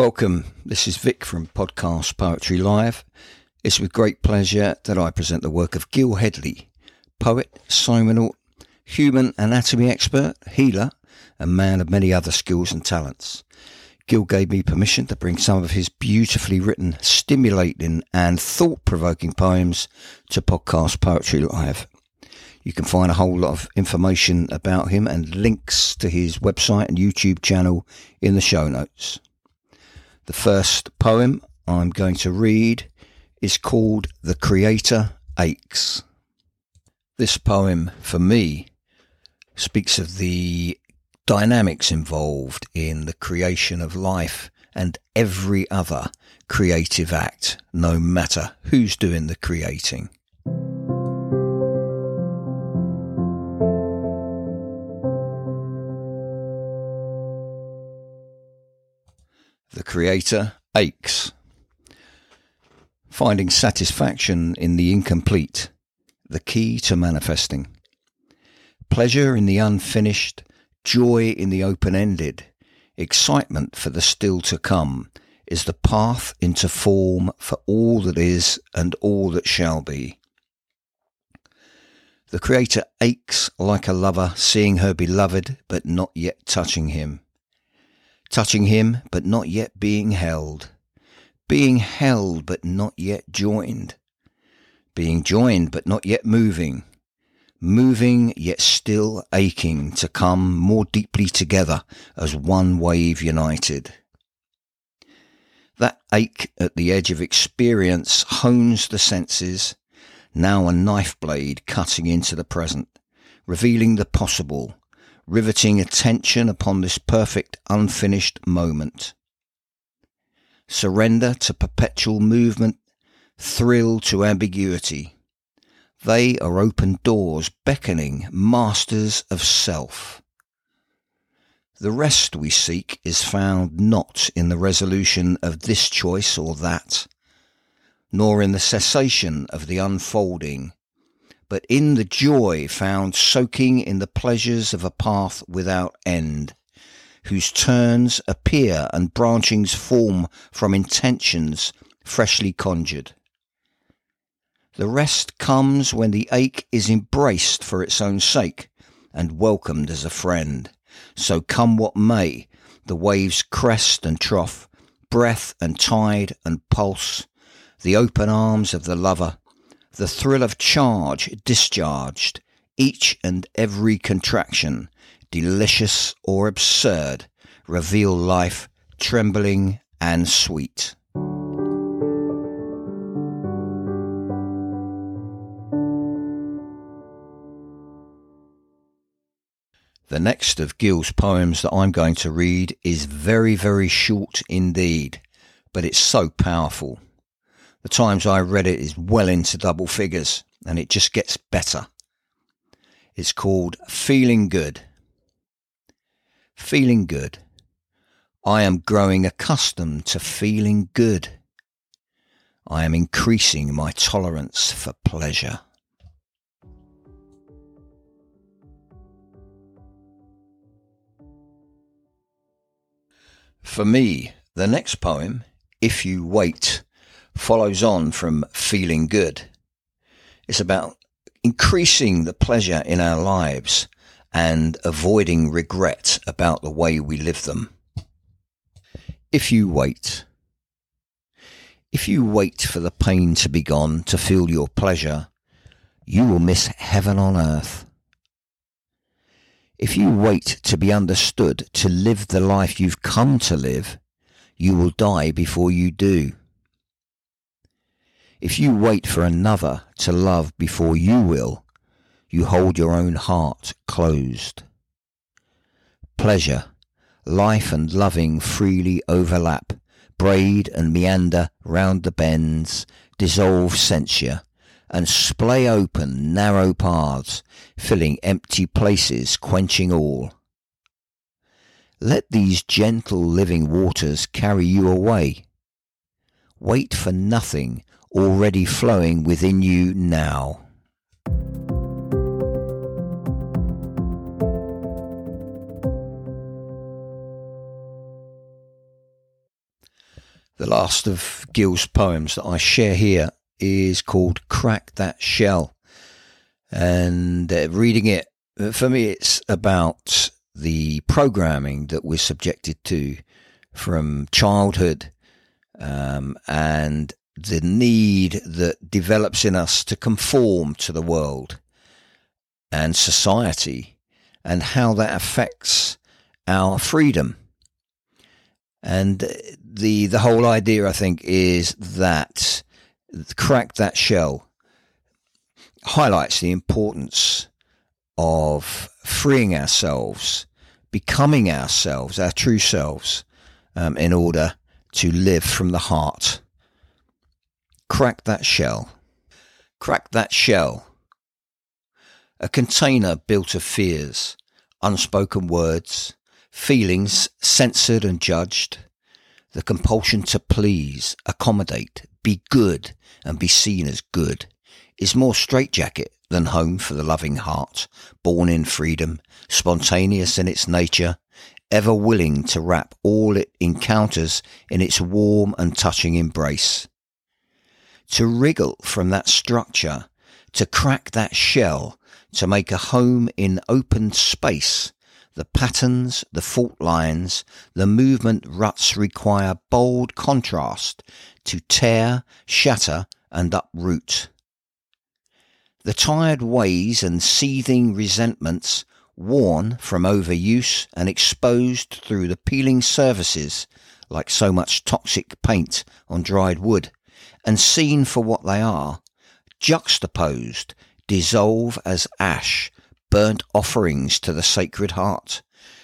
Welcome. This is Vic from Podcast Poetry Live. It's with great pleasure that I present the work of Gil Hedley, poet, somanaut, human anatomy expert, healer, and man of many other skills and talents. Gil gave me permission to bring some of his beautifully written, stimulating, and thought provoking poems to Podcast Poetry Live. You can find a whole lot of information about him and links to his website and YouTube channel in the show notes. The first poem I'm going to read is called The Creator Aches. This poem, for me, speaks of the dynamics involved in the creation of life and every other creative act, no matter who's doing the creating. Creator aches. Finding satisfaction in the incomplete, the key to manifesting. Pleasure in the unfinished, joy in the open ended, excitement for the still to come is the path into form for all that is and all that shall be. The Creator aches like a lover seeing her beloved but not yet touching him touching him but not yet being held, being held but not yet joined, being joined but not yet moving, moving yet still aching to come more deeply together as one wave united. That ache at the edge of experience hones the senses, now a knife blade cutting into the present, revealing the possible, riveting attention upon this perfect unfinished moment. Surrender to perpetual movement, thrill to ambiguity. They are open doors beckoning, masters of self. The rest we seek is found not in the resolution of this choice or that, nor in the cessation of the unfolding but in the joy found soaking in the pleasures of a path without end, whose turns appear and branchings form from intentions freshly conjured. The rest comes when the ache is embraced for its own sake and welcomed as a friend. So come what may, the waves crest and trough, breath and tide and pulse, the open arms of the lover the thrill of charge discharged, each and every contraction, delicious or absurd, reveal life trembling and sweet. The next of Gil's poems that I'm going to read is very, very short indeed, but it's so powerful the times I read it is well into double figures and it just gets better. It's called Feeling Good. Feeling good. I am growing accustomed to feeling good. I am increasing my tolerance for pleasure. For me, the next poem, If You Wait, follows on from feeling good. It's about increasing the pleasure in our lives and avoiding regret about the way we live them. If you wait, if you wait for the pain to be gone to feel your pleasure, you will miss heaven on earth. If you wait to be understood, to live the life you've come to live, you will die before you do. If you wait for another to love before you will, you hold your own heart closed. Pleasure, life and loving freely overlap, braid and meander round the bends, dissolve censure, and splay open narrow paths, filling empty places, quenching all. Let these gentle living waters carry you away. Wait for nothing already flowing within you now. The last of Gil's poems that I share here is called Crack That Shell. And uh, reading it, for me, it's about the programming that we're subjected to from childhood um, and the need that develops in us to conform to the world and society and how that affects our freedom. And the the whole idea, I think, is that crack that shell highlights the importance of freeing ourselves, becoming ourselves, our true selves, um, in order to live from the heart. Crack that shell. Crack that shell. A container built of fears, unspoken words, feelings censored and judged, the compulsion to please, accommodate, be good, and be seen as good is more straitjacket than home for the loving heart, born in freedom, spontaneous in its nature, ever willing to wrap all it encounters in its warm and touching embrace. To wriggle from that structure, to crack that shell, to make a home in open space, the patterns, the fault lines, the movement ruts require bold contrast to tear, shatter, and uproot. The tired ways and seething resentments, worn from overuse and exposed through the peeling surfaces like so much toxic paint on dried wood, and seen for what they are, juxtaposed, dissolve as ash burnt offerings to the Sacred Heart,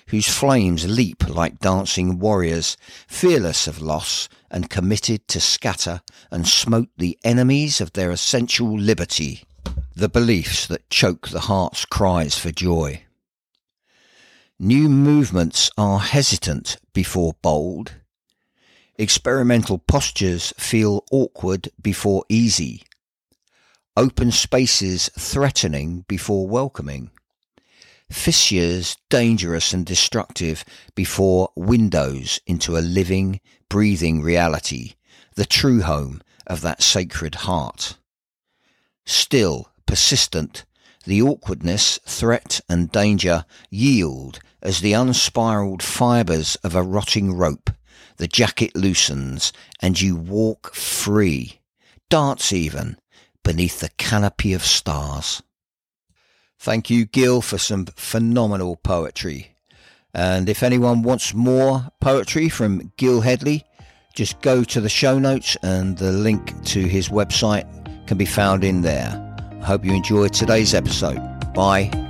whose flames leap like dancing warriors, fearless of loss and committed to scatter and smote the enemies of their essential liberty, the beliefs that choke the heart's cries for joy. New movements are hesitant before bold. Experimental postures feel awkward before easy. Open spaces threatening before welcoming fissures dangerous and destructive before windows into a living, breathing reality, the true home of that sacred heart. Still persistent, the awkwardness, threat, and danger yield as the unspiraled fibres of a rotting rope, the jacket loosens, and you walk free, dance even, beneath the canopy of stars. Thank you, Gil, for some phenomenal poetry. And if anyone wants more poetry from Gil Hedley, just go to the show notes and the link to his website can be found in there. I hope you enjoyed today's episode. Bye